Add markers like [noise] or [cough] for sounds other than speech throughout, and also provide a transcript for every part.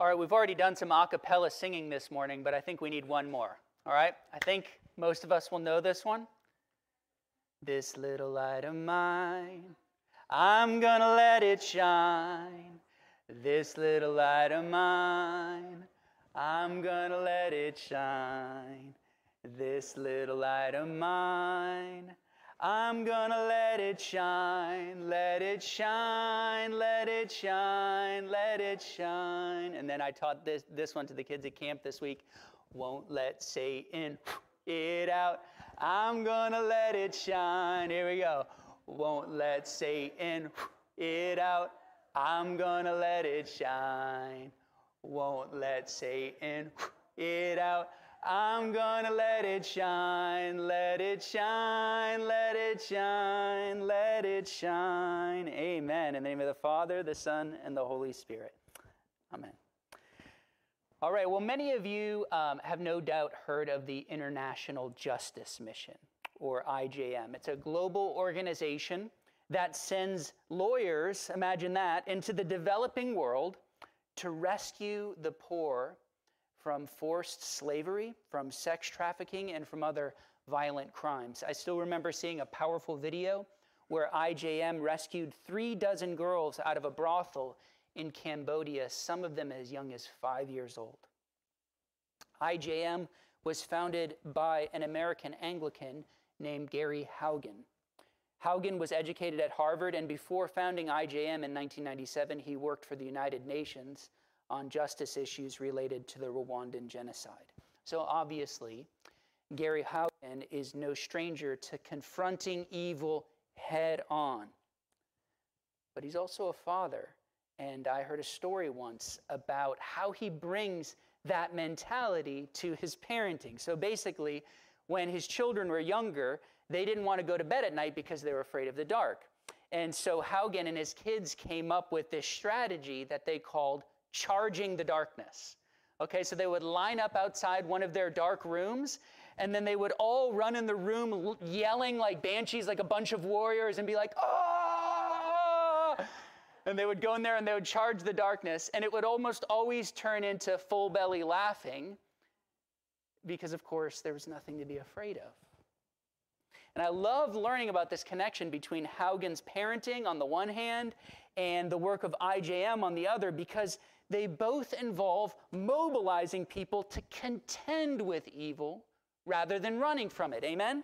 All right, we've already done some a cappella singing this morning, but I think we need one more. All right? I think most of us will know this one. This little light of mine, I'm gonna let it shine. This little light of mine, I'm gonna let it shine. This little light of mine, I'm gonna let it shine, let it shine, let it shine, let it shine. And then I taught this, this one to the kids at camp this week. Won't let Satan it out. I'm gonna let it shine. Here we go. Won't let Satan it out. I'm gonna let it shine. Won't let Satan it out. I'm gonna let it shine, let it shine, let it shine, let it shine. Amen. In the name of the Father, the Son, and the Holy Spirit. Amen. All right, well, many of you um, have no doubt heard of the International Justice Mission, or IJM. It's a global organization that sends lawyers, imagine that, into the developing world to rescue the poor from forced slavery, from sex trafficking, and from other violent crimes. I still remember seeing a powerful video where IJM rescued three dozen girls out of a brothel in Cambodia, some of them as young as five years old. IJM was founded by an American Anglican named Gary Haugen. Haugen was educated at Harvard, and before founding IJM in 1997, he worked for the United Nations on justice issues related to the Rwandan genocide. So obviously, Gary Haugen is no stranger to confronting evil head on. But he's also a father, and I heard a story once about how he brings that mentality to his parenting. So basically, when his children were younger, they didn't want to go to bed at night because they were afraid of the dark. And so Haugen and his kids came up with this strategy that they called charging the darkness. Okay, so they would line up outside one of their dark rooms, and then they would all run in the room yelling like banshees, like a bunch of warriors, and be like, oh! And they would go in there and they would charge the darkness, and it would almost always turn into full belly laughing because, of course, there was nothing to be afraid of. And I love learning about this connection between Haugen's parenting on the one hand and the work of IJM on the other because they both involve mobilizing people to contend with evil rather than running from it. Amen?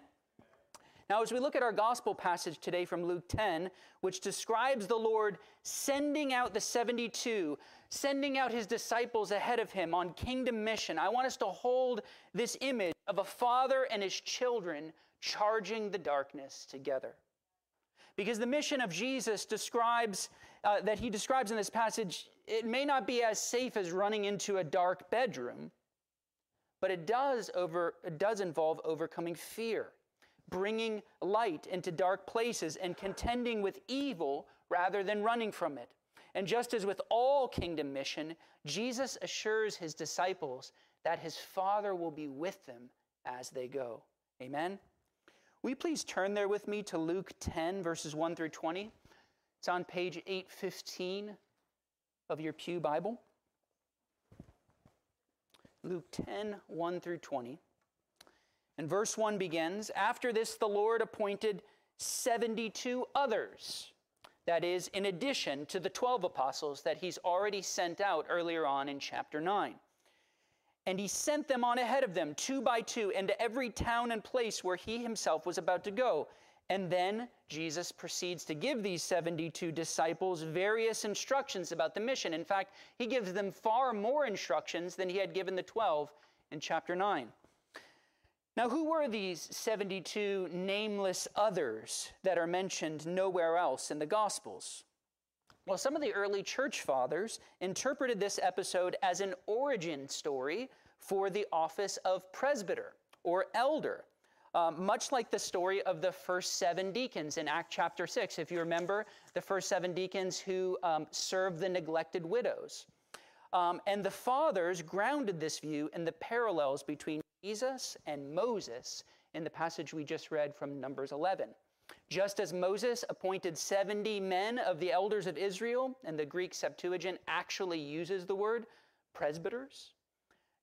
Now, as we look at our gospel passage today from Luke 10, which describes the Lord sending out the 72, sending out his disciples ahead of him on kingdom mission, I want us to hold this image of a father and his children charging the darkness together. Because the mission of Jesus describes, uh, that he describes in this passage, it may not be as safe as running into a dark bedroom, but it does, over, it does involve overcoming fear, bringing light into dark places, and contending with evil rather than running from it. And just as with all kingdom mission, Jesus assures his disciples that his Father will be with them as they go. Amen? Will you please turn there with me to Luke 10, verses 1 through 20? It's on page 815 of your Pew Bible. Luke 10, 1 through 20. And verse 1 begins After this, the Lord appointed 72 others. That is, in addition to the 12 apostles that he's already sent out earlier on in chapter 9. And he sent them on ahead of them, two by two, into every town and place where he himself was about to go. And then Jesus proceeds to give these 72 disciples various instructions about the mission. In fact, he gives them far more instructions than he had given the 12 in chapter 9. Now, who were these 72 nameless others that are mentioned nowhere else in the Gospels? Well, some of the early church fathers interpreted this episode as an origin story for the office of presbyter or elder, um, much like the story of the first seven deacons in Act chapter 6. If you remember, the first seven deacons who um, served the neglected widows. Um, and the fathers grounded this view in the parallels between Jesus and Moses in the passage we just read from Numbers 11. Just as Moses appointed 70 men of the elders of Israel, and the Greek Septuagint actually uses the word presbyters,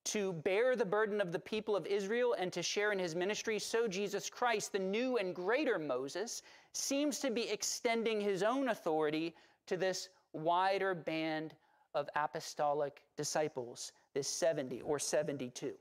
to bear the burden of the people of Israel and to share in his ministry, so Jesus Christ, the new and greater Moses, seems to be extending his own authority to this wider band of apostolic disciples, this 70 or 72.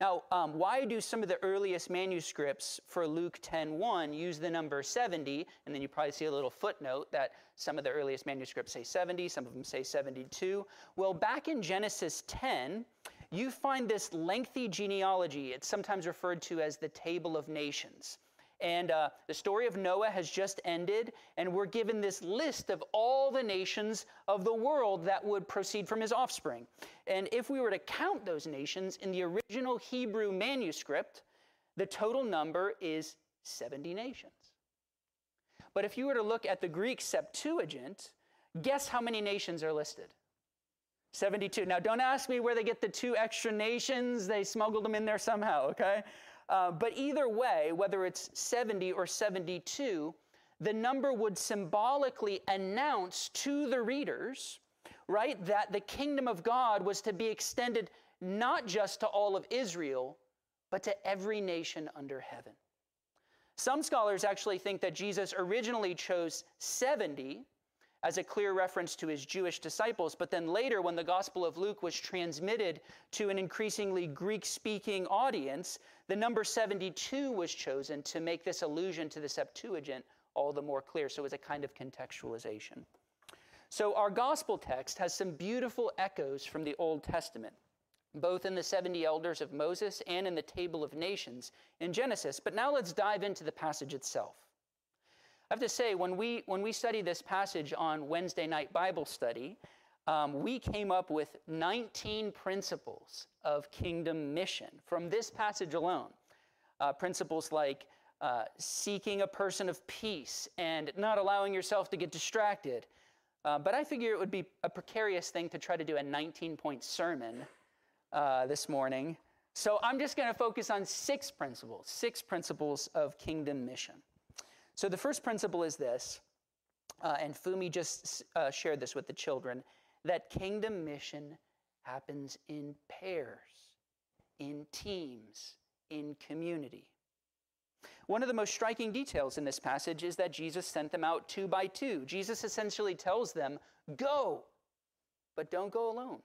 Now, um, why do some of the earliest manuscripts for Luke 10:1 use the number 70? And then you probably see a little footnote that some of the earliest manuscripts say 70, some of them say 72. Well, back in Genesis 10, you find this lengthy genealogy. It's sometimes referred to as the Table of Nations. And uh, the story of Noah has just ended, and we're given this list of all the nations of the world that would proceed from his offspring. And if we were to count those nations in the original Hebrew manuscript, the total number is 70 nations. But if you were to look at the Greek Septuagint, guess how many nations are listed? 72. Now, don't ask me where they get the two extra nations. They smuggled them in there somehow, okay? Uh, but either way, whether it's 70 or 72, the number would symbolically announce to the readers, right, that the kingdom of God was to be extended not just to all of Israel, but to every nation under heaven. Some scholars actually think that Jesus originally chose 70 as a clear reference to his Jewish disciples. But then later, when the Gospel of Luke was transmitted to an increasingly Greek speaking audience, the number 72 was chosen to make this allusion to the Septuagint all the more clear. So it was a kind of contextualization. So our Gospel text has some beautiful echoes from the Old Testament. Both in the 70 elders of Moses and in the Table of Nations in Genesis. But now let's dive into the passage itself. I have to say, when we, when we studied this passage on Wednesday night Bible study, um, we came up with 19 principles of kingdom mission from this passage alone. Uh, principles like uh, seeking a person of peace and not allowing yourself to get distracted. Uh, but I figure it would be a precarious thing to try to do a 19 point sermon uh, this morning. So I'm just going to focus on six principles, six principles of kingdom mission. So the first principle is this, uh, and Fumi just uh, shared this with the children, that kingdom mission happens in pairs, in teams, in community. One of the most striking details in this passage is that Jesus sent them out two by two. Jesus essentially tells them, Go, but don't go alone.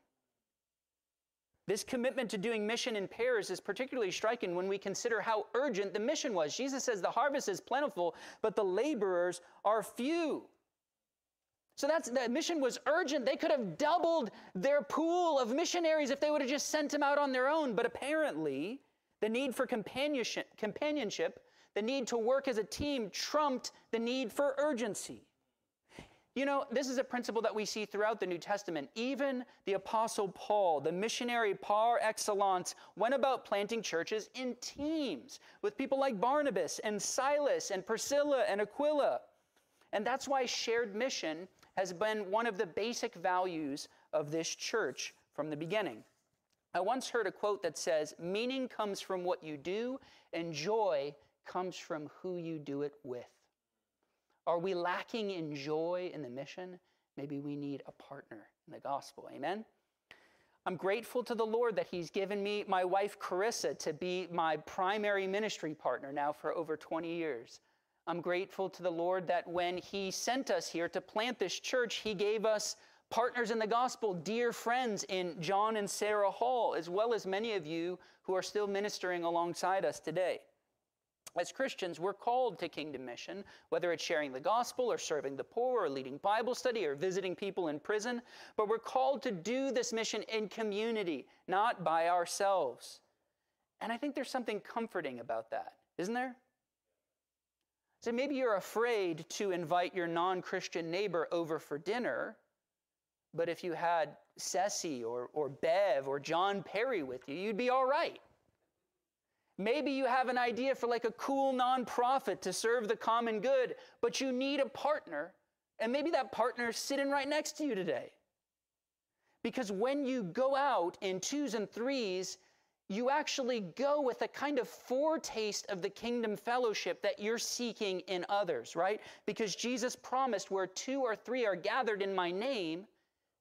This commitment to doing mission in pairs is particularly striking when we consider how urgent the mission was. Jesus says the harvest is plentiful, but the laborers are few. So that's the mission was urgent. They could have doubled their pool of missionaries if they would have just sent them out on their own. But apparently, the need for companionship, companionship, the need to work as a team trumped the need for urgency. You know, this is a principle that we see throughout the New Testament. Even the Apostle Paul, the missionary par excellence, went about planting churches in teams with people like Barnabas and Silas and Priscilla and Aquila. And that's why shared mission has been one of the basic values of this church from the beginning. I once heard a quote that says, Meaning comes from what you do, and joy comes from who you do it with. Are we lacking in joy in the mission? Maybe we need a partner in the gospel. Amen? I'm grateful to the Lord that He's given me my wife, Carissa, to be my primary ministry partner now for over 20 years. I'm grateful to the Lord that when He sent us here to plant this church, He gave us partners in the gospel, dear friends in John and Sarah Hall, as well as many of you who are still ministering alongside us today. As Christians, we're called to kingdom mission, whether it's sharing the gospel or serving the poor or leading Bible study or visiting people in prison, but we're called to do this mission in community, not by ourselves. And I think there's something comforting about that, isn't there? So maybe you're afraid to invite your non Christian neighbor over for dinner, but if you had Ceci or, or Bev or John Perry with you, you'd be all right. Maybe you have an idea for like a cool nonprofit to serve the common good, but you need a partner, and maybe that partner is sitting right next to you today. Because when you go out in twos and threes, you actually go with a kind of foretaste of the kingdom fellowship that you're seeking in others, right? Because Jesus promised, where two or three are gathered in my name,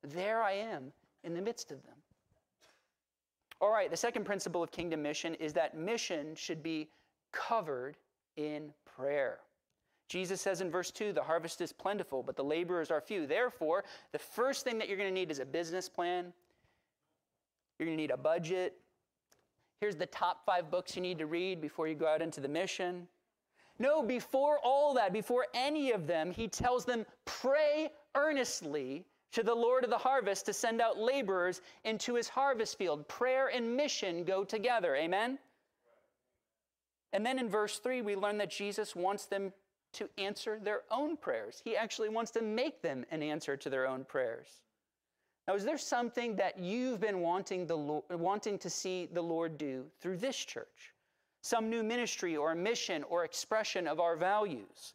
there I am in the midst of them. All right, the second principle of kingdom mission is that mission should be covered in prayer. Jesus says in verse 2 the harvest is plentiful, but the laborers are few. Therefore, the first thing that you're going to need is a business plan. You're going to need a budget. Here's the top five books you need to read before you go out into the mission. No, before all that, before any of them, he tells them, pray earnestly to the Lord of the harvest to send out laborers into his harvest field. Prayer and mission go together. Amen? And then in verse 3, we learn that Jesus wants them to answer their own prayers. He actually wants to make them an answer to their own prayers. Now, is there something that you've been wanting, the Lord, wanting to see the Lord do through this church? Some new ministry or mission or expression of our values?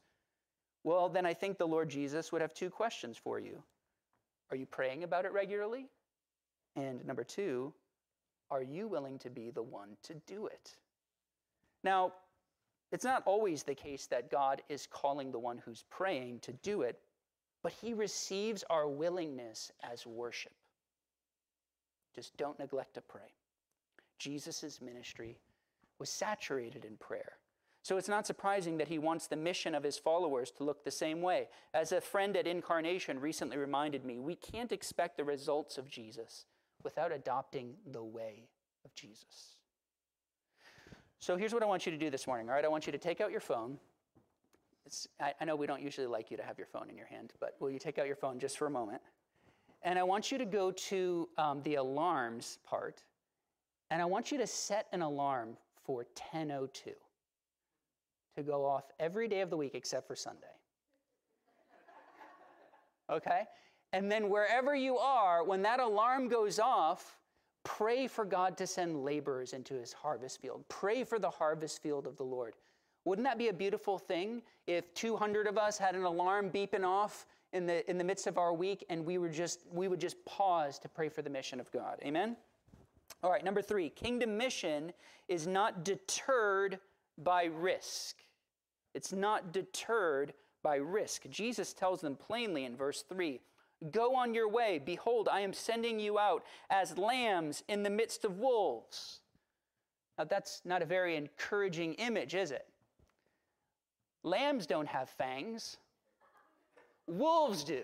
Well, then I think the Lord Jesus would have two questions for you. Are you praying about it regularly? And number two, are you willing to be the one to do it? Now, it's not always the case that God is calling the one who's praying to do it, but he receives our willingness as worship. Just don't neglect to pray. Jesus' ministry was saturated in prayer. So it's not surprising that he wants the mission of his followers to look the same way. As a friend at Incarnation recently reminded me, we can't expect the results of Jesus without adopting the way of Jesus. So here's what I want you to do this morning, all right? I want you to take out your phone. I, I know we don't usually like you to have your phone in your hand, but will you take out your phone just for a moment? And I want you to go to um, the alarms part, and I want you to set an alarm for 10:02 go off every day of the week except for Sunday. okay? And then wherever you are, when that alarm goes off, Pray for God to send laborers into his harvest field. Pray for the harvest field of the Lord. Wouldn't that be a beautiful thing if 200 of us had an alarm beeping off in the, in the midst of our week and we, were just, we would just pause to pray for the mission of God? Amen? All right, number three kingdom mission is not deterred by risk. It's not deterred by risk. Jesus tells them plainly in verse 3 Go on your way. Behold, I am sending you out as lambs in the midst of wolves. Now, that's not a very encouraging image, is it? Lambs don't have fangs, wolves do.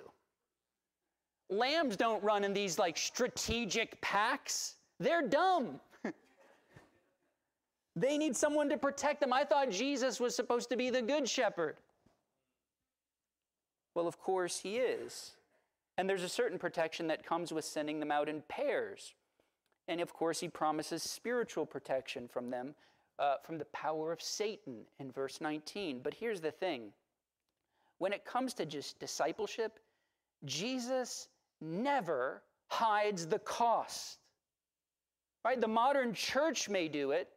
Lambs don't run in these like strategic packs, they're dumb. They need someone to protect them. I thought Jesus was supposed to be the good shepherd. Well, of course, he is. And there's a certain protection that comes with sending them out in pairs. And of course, he promises spiritual protection from them, uh, from the power of Satan in verse 19. But here's the thing when it comes to just discipleship, Jesus never hides the cost. Right? The modern church may do it,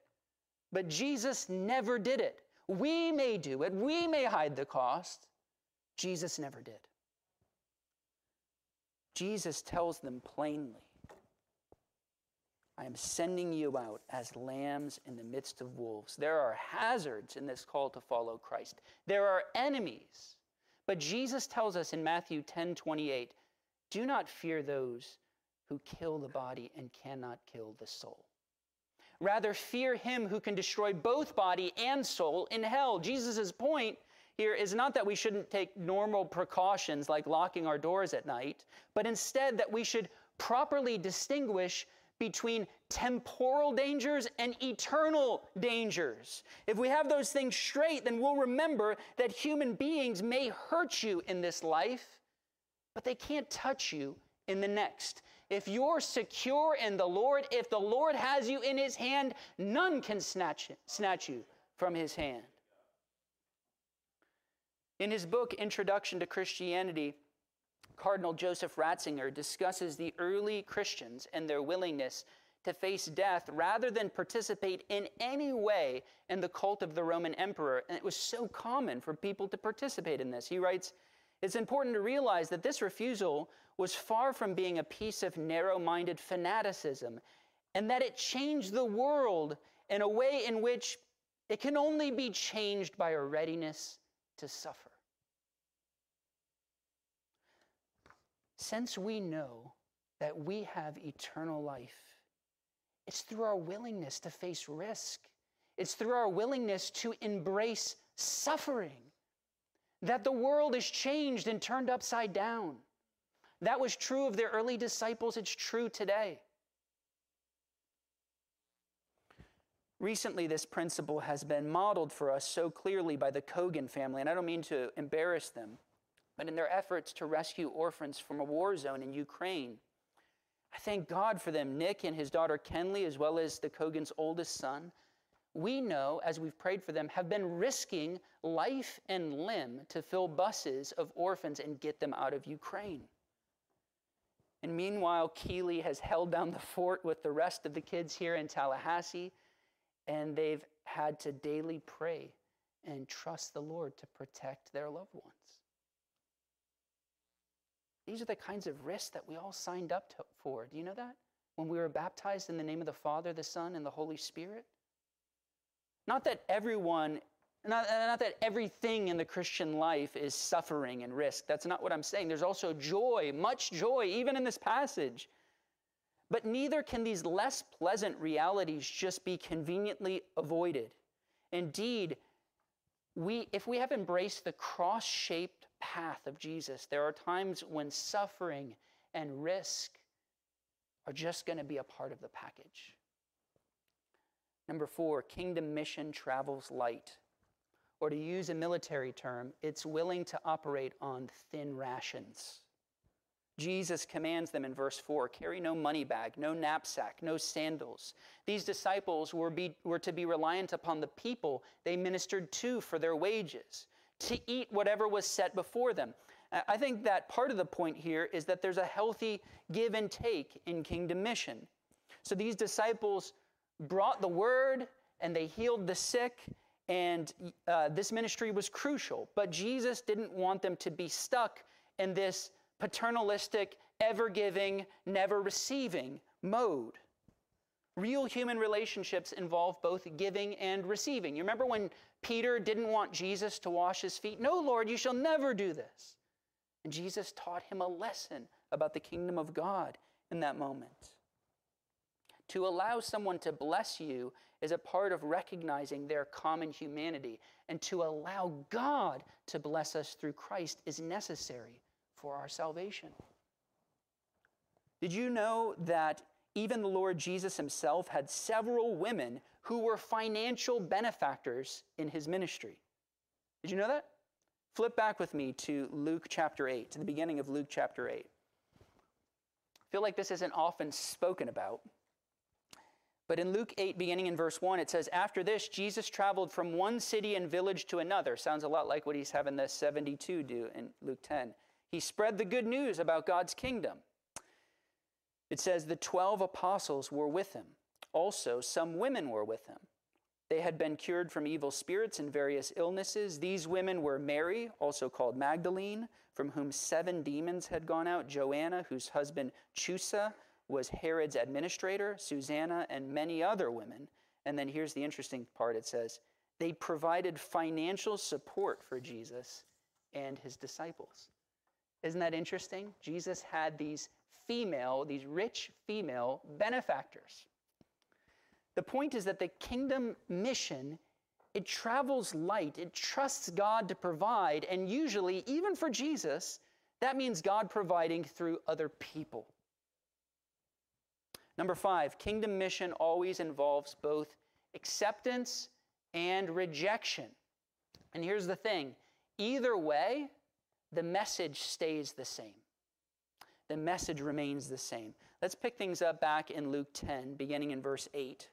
but Jesus never did it. We may do it, we may hide the cost. Jesus never did. Jesus tells them plainly I am sending you out as lambs in the midst of wolves. There are hazards in this call to follow Christ, there are enemies. But Jesus tells us in Matthew 10 28, do not fear those who kill the body and cannot kill the soul. Rather, fear him who can destroy both body and soul in hell. Jesus' point here is not that we shouldn't take normal precautions like locking our doors at night, but instead that we should properly distinguish between temporal dangers and eternal dangers. If we have those things straight, then we'll remember that human beings may hurt you in this life, but they can't touch you in the next. If you're secure in the Lord, if the Lord has you in his hand, none can snatch, snatch you from his hand. In his book, Introduction to Christianity, Cardinal Joseph Ratzinger discusses the early Christians and their willingness to face death rather than participate in any way in the cult of the Roman emperor. And it was so common for people to participate in this. He writes, It's important to realize that this refusal was far from being a piece of narrow minded fanaticism, and that it changed the world in a way in which it can only be changed by a readiness to suffer. Since we know that we have eternal life? It's through our willingness to face risk. It's through our willingness to embrace suffering that the world is changed and turned upside down. That was true of the early disciples, it's true today. Recently, this principle has been modeled for us so clearly by the Kogan family, and I don't mean to embarrass them, but in their efforts to rescue orphans from a war zone in Ukraine. I thank God for them, Nick and his daughter Kenley, as well as the Kogan's oldest son. We know, as we've prayed for them, have been risking life and limb to fill buses of orphans and get them out of Ukraine. And meanwhile, Keeley has held down the fort with the rest of the kids here in Tallahassee and they've had to daily pray and trust the Lord to protect their loved ones. These are the kinds of risks that we all signed up to, for. Do you know that? When we were baptized in the name of the Father, the Son, and the Holy Spirit? Not that everyone, not, not that everything in the Christian life is suffering and risk. That's not what I'm saying. There's also joy, much joy, even in this passage. But neither can these less pleasant realities just be conveniently avoided. Indeed, we, if we have embraced the cross shaped path of Jesus, there are times when suffering and risk are just going to be a part of the package. Number four, kingdom mission travels light. Or to use a military term, it's willing to operate on thin rations. Jesus commands them in verse 4 carry no money bag, no knapsack, no sandals. These disciples were, be, were to be reliant upon the people they ministered to for their wages, to eat whatever was set before them. I think that part of the point here is that there's a healthy give and take in kingdom mission. So these disciples brought the word and they healed the sick, and uh, this ministry was crucial. But Jesus didn't want them to be stuck in this paternalistic, ever giving, never receiving mode. Real human relationships involve both giving and receiving. You remember when Peter didn't want Jesus to wash his feet? No, Lord, you shall never do this. And Jesus taught him a lesson about the kingdom of God in that moment. To allow someone to bless you is a part of recognizing their common humanity. And to allow God to bless us through Christ is necessary for our salvation. Did you know that even the Lord Jesus himself had several women who were financial benefactors in his ministry? Did you know that? Flip back with me to Luke chapter 8, to the beginning of Luke chapter 8. I feel like this isn't often spoken about. But in Luke 8, beginning in verse 1, it says, After this, Jesus traveled from one city and village to another. Sounds a lot like what he's having the 72 do in Luke 10. He spread the good news about God's kingdom. It says the 12 apostles were with him. Also, some women were with him. They had been cured from evil spirits and various illnesses. These women were Mary, also called Magdalene, from whom seven demons had gone out, Joanna, whose husband Chuza was Herod's administrator, Susanna, and many other women. And then here's the interesting part it says, they provided financial support for Jesus and his disciples. Isn't that interesting? Jesus had these female, these rich female benefactors. The point is that the kingdom mission it travels light. It trusts God to provide, and usually, even for Jesus, that means God providing through other people. Number five, kingdom mission always involves both acceptance and rejection. And here's the thing either way, the message stays the same. The message remains the same. Let's pick things up back in Luke 10, beginning in verse 8.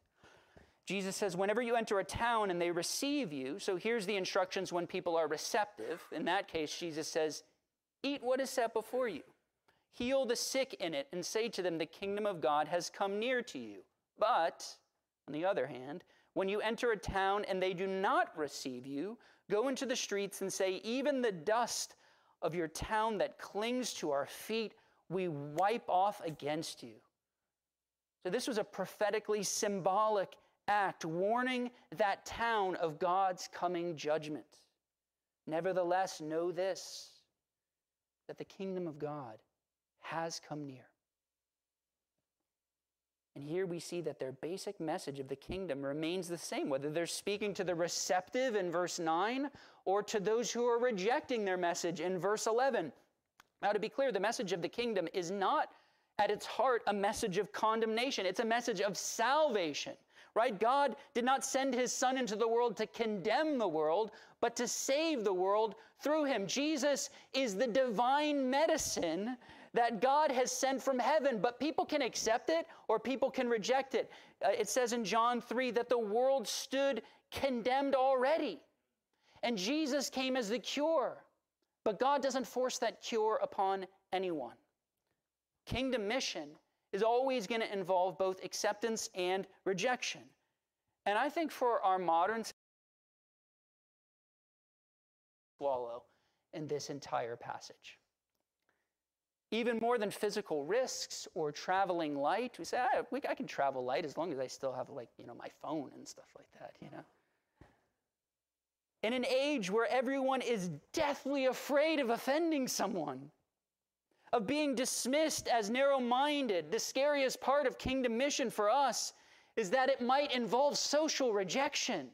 Jesus says, Whenever you enter a town and they receive you, so here's the instructions when people are receptive. In that case, Jesus says, Eat what is set before you, heal the sick in it, and say to them, The kingdom of God has come near to you. But, on the other hand, when you enter a town and they do not receive you, go into the streets and say, Even the dust of your town that clings to our feet, we wipe off against you. So, this was a prophetically symbolic act warning that town of God's coming judgment. Nevertheless, know this that the kingdom of God has come near. And here we see that their basic message of the kingdom remains the same, whether they're speaking to the receptive in verse 9 or to those who are rejecting their message in verse 11. Now, to be clear, the message of the kingdom is not at its heart a message of condemnation, it's a message of salvation. Right? God did not send his son into the world to condemn the world, but to save the world through him. Jesus is the divine medicine that God has sent from heaven, but people can accept it or people can reject it. Uh, it says in John 3 that the world stood condemned already, and Jesus came as the cure. But God doesn't force that cure upon anyone. Kingdom mission is always going to involve both acceptance and rejection. And I think for our modern swallow in this entire passage even more than physical risks or traveling light. We say, ah, we, I can travel light as long as I still have like, you know, my phone and stuff like that, you know. In an age where everyone is deathly afraid of offending someone, of being dismissed as narrow minded, the scariest part of kingdom mission for us is that it might involve social rejection.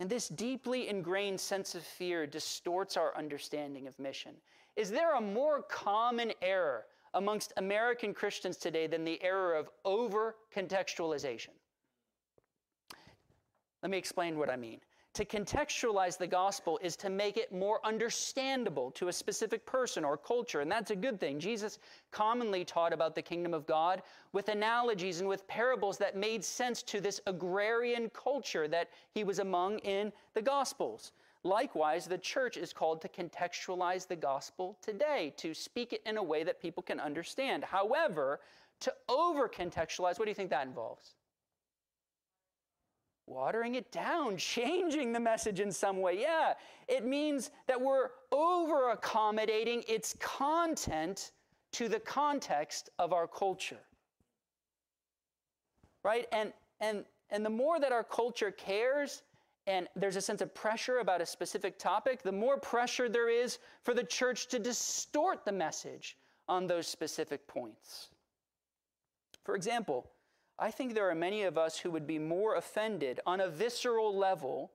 And this deeply ingrained sense of fear distorts our understanding of mission. Is there a more common error amongst American Christians today than the error of over contextualization? Let me explain what I mean. To contextualize the gospel is to make it more understandable to a specific person or culture, and that's a good thing. Jesus commonly taught about the kingdom of God with analogies and with parables that made sense to this agrarian culture that he was among in the gospels. Likewise, the church is called to contextualize the gospel today, to speak it in a way that people can understand. However, to over contextualize, what do you think that involves? Watering it down, [laughs] changing the message in some way. Yeah, it means that we're over accommodating its content to the context of our culture. Right? And and and the more that our culture cares and there's a sense of pressure about a specific topic, the more pressure there is for the church to distort the message on those specific points. For example, I think there are many of us who would be more offended on a visceral level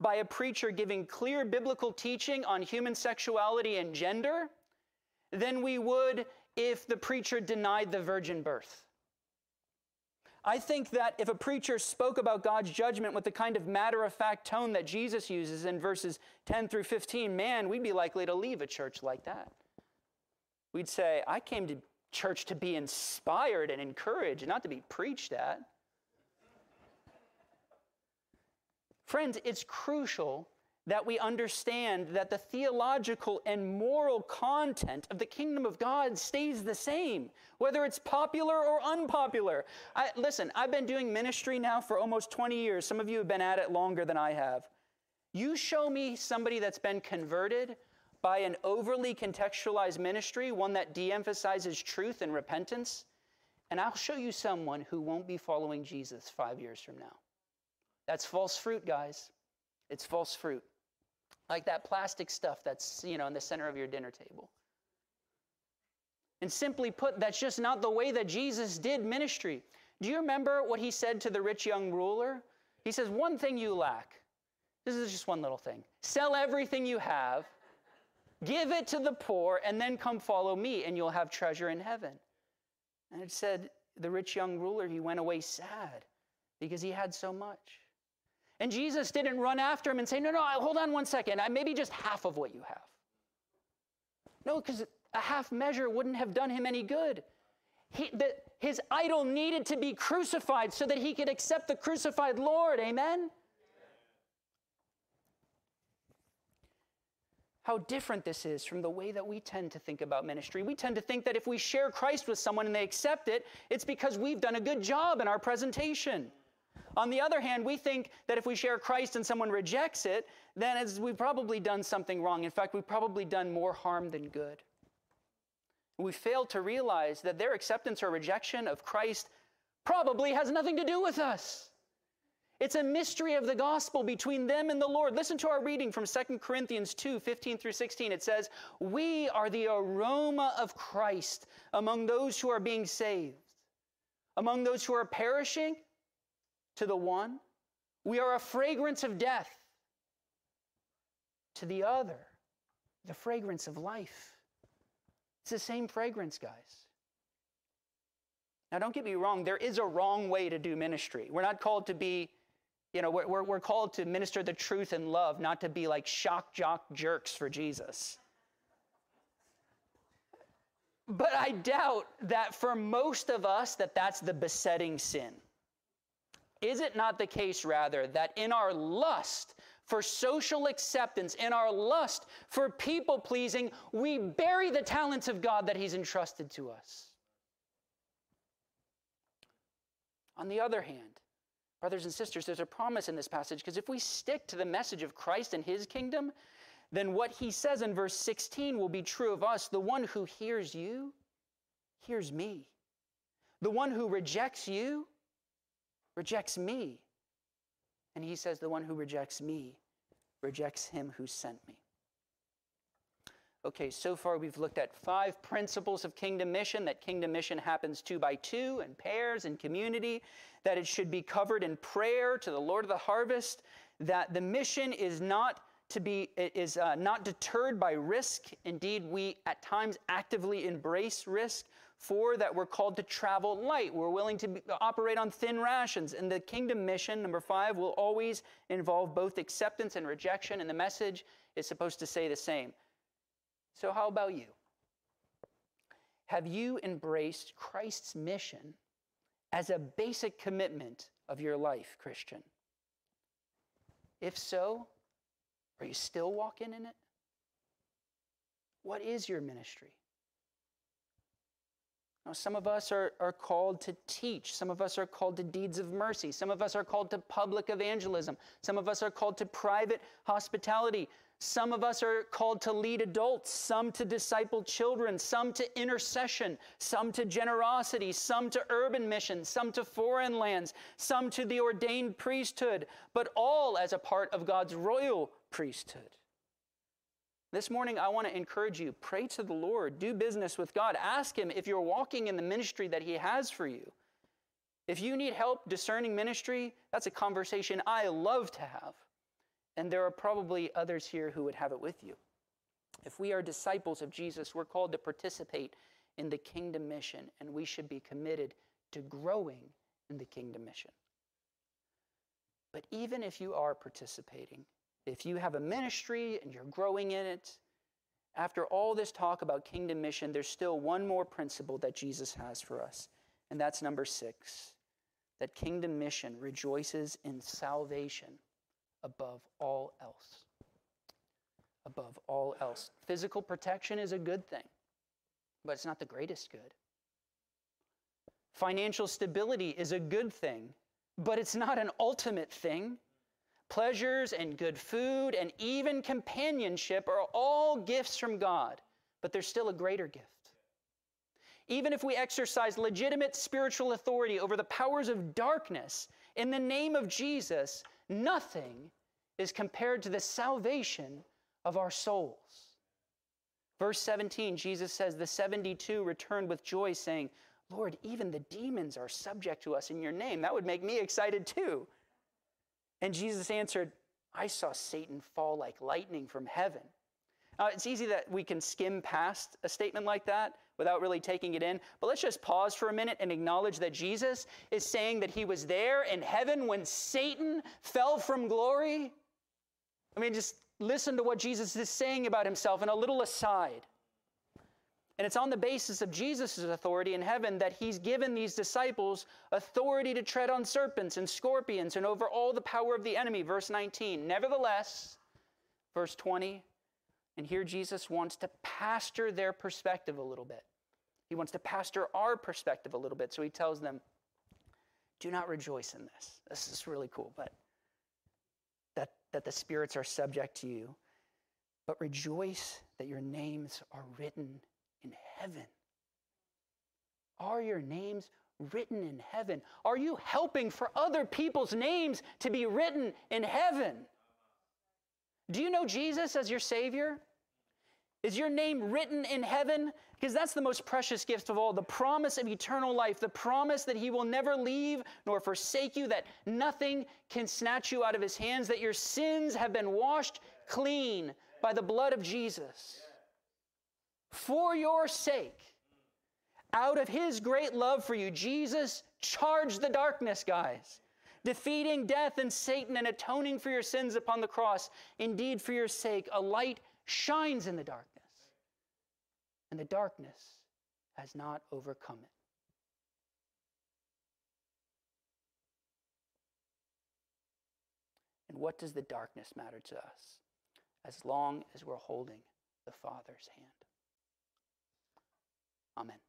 by a preacher giving clear biblical teaching on human sexuality and gender than we would if the preacher denied the virgin birth. I think that if a preacher spoke about God's judgment with the kind of matter of fact tone that Jesus uses in verses 10 through 15, man, we'd be likely to leave a church like that. We'd say, I came to church to be inspired and encouraged, not to be preached at. Friends, it's crucial that we understand that the theological and moral content of the kingdom of God stays the same, whether it's popular or unpopular. I, listen, I've been doing ministry now for almost 20 years. Some of you have been at it longer than I have. You show me somebody that's been converted by an overly contextualized ministry, one that de emphasizes truth and repentance, and I'll show you someone who won't be following Jesus five years from now. That's false fruit, guys. It's false fruit. Like that plastic stuff that's, you know, in the center of your dinner table. And simply put, that's just not the way that Jesus did ministry. Do you remember what he said to the rich young ruler? He says, One thing you lack. This is just one little thing. Sell everything you have Give it to the poor, and then come follow me, and you'll have treasure in heaven. And it said, the rich young ruler, he went away sad because he had so much. And Jesus didn't run after him and say, No, no, hold on one second. I Maybe just half of what you have. No, because a half measure wouldn't have done him any good. He, the, his idol needed to be crucified so that he could accept the crucified Lord. Amen? How different this is from the way that we tend to think about ministry. We tend to think that if we share Christ with someone and they accept it, it's because we've done a good job in our presentation. On the other hand, we think that if we share Christ and someone rejects it, then we've probably done something wrong. In fact, we've probably done more harm than good. We fail to realize that their acceptance or rejection of Christ probably has nothing to do with us. It's a mystery of the gospel between them and the Lord. Listen to our reading from 2 Corinthians 2 15 through 16. It says, We are the aroma of Christ among those who are being saved. Among those who are perishing, to the one, we are a fragrance of death. To the other, the fragrance of life. It's the same fragrance, guys. Now, don't get me wrong, there is a wrong way to do ministry. We're not called to be, you know, we're, we're called to minister the truth in love, not to be like shock jock jerks for Jesus. But I doubt that for most of us that that's the besetting sin. Is it not the case rather that in our lust for social acceptance, in our lust for people pleasing, we bury the talents of God that he's entrusted to us? On the other hand, brothers and sisters, there's a promise in this passage because if we stick to the message of Christ and his kingdom, then what he says in verse 16 will be true of us. The one who hears you hears me. The one who rejects you rejects me. And he says, The one who rejects me rejects him who sent me. Okay, so far we've looked at five principles of kingdom mission that kingdom mission happens two by two, in pairs, in community, that it should be covered in prayer to the Lord of the harvest, that the mission is not to be is uh, not deterred by risk. Indeed, we at times actively embrace risk. For that we're called to travel light. We're willing to be, operate on thin rations. And the kingdom mission, number five, will always involve both acceptance and rejection. And the message is supposed to say the same. So, how about you? Have you embraced Christ's mission as a basic commitment of your life, Christian? If so, are you still walking in it? What is your ministry? Now, some of us are, are called to teach. Some of us are called to deeds of mercy. Some of us are called to public evangelism. Some of us are called to private hospitality. Some of us are called to lead adults, some to disciple children, some to intercession, some to generosity, some to urban missions, some to foreign lands, some to the ordained priesthood, but all as a part of God's royal priesthood. This morning, I want to encourage you pray to the Lord, do business with God, ask Him if you're walking in the ministry that He has for you. If you need help discerning ministry, that's a conversation I love to have. And there are probably others here who would have it with you. If we are disciples of Jesus, we're called to participate in the kingdom mission, and we should be committed to growing in the kingdom mission. But even if you are participating, if you have a ministry and you're growing in it, after all this talk about kingdom mission, there's still one more principle that Jesus has for us, and that's number six that kingdom mission rejoices in salvation above all else. Above all else. Physical protection is a good thing, but it's not the greatest good. Financial stability is a good thing, but it's not an ultimate thing. Pleasures and good food and even companionship are all gifts from God, but there's still a greater gift. Even if we exercise legitimate spiritual authority over the powers of darkness in the name of Jesus, nothing is compared to the salvation of our souls. Verse 17, Jesus says, The 72 returned with joy, saying, Lord, even the demons are subject to us in your name. That would make me excited too. And Jesus answered, I saw Satan fall like lightning from heaven. Now, it's easy that we can skim past a statement like that without really taking it in. But let's just pause for a minute and acknowledge that Jesus is saying that he was there in heaven when Satan fell from glory. I mean, just listen to what Jesus is saying about himself and a little aside. And it's on the basis of Jesus' authority in heaven that he's given these disciples authority to tread on serpents and scorpions and over all the power of the enemy. Verse 19. Nevertheless, verse 20, and here Jesus wants to pastor their perspective a little bit. He wants to pastor our perspective a little bit. So he tells them, do not rejoice in this. This is really cool, but that, that the spirits are subject to you. But rejoice that your names are written in heaven. Are your names written in heaven? Are you helping for other people's names to be written in heaven? Do you know Jesus as your Savior? Is your name written in heaven? Because that's the most precious gift of all the promise of eternal life, the promise that He will never leave nor forsake you, that nothing can snatch you out of His hands, that your sins have been washed clean by the blood of Jesus. For your sake, out of His great love for you, Jesus charged the darkness, guys defeating death and Satan and atoning for your sins upon the cross. Indeed, for your sake, a light shines in the darkness, and the darkness has not overcome it. And what does the darkness matter to us as long as we're holding the Father's hand? Amen.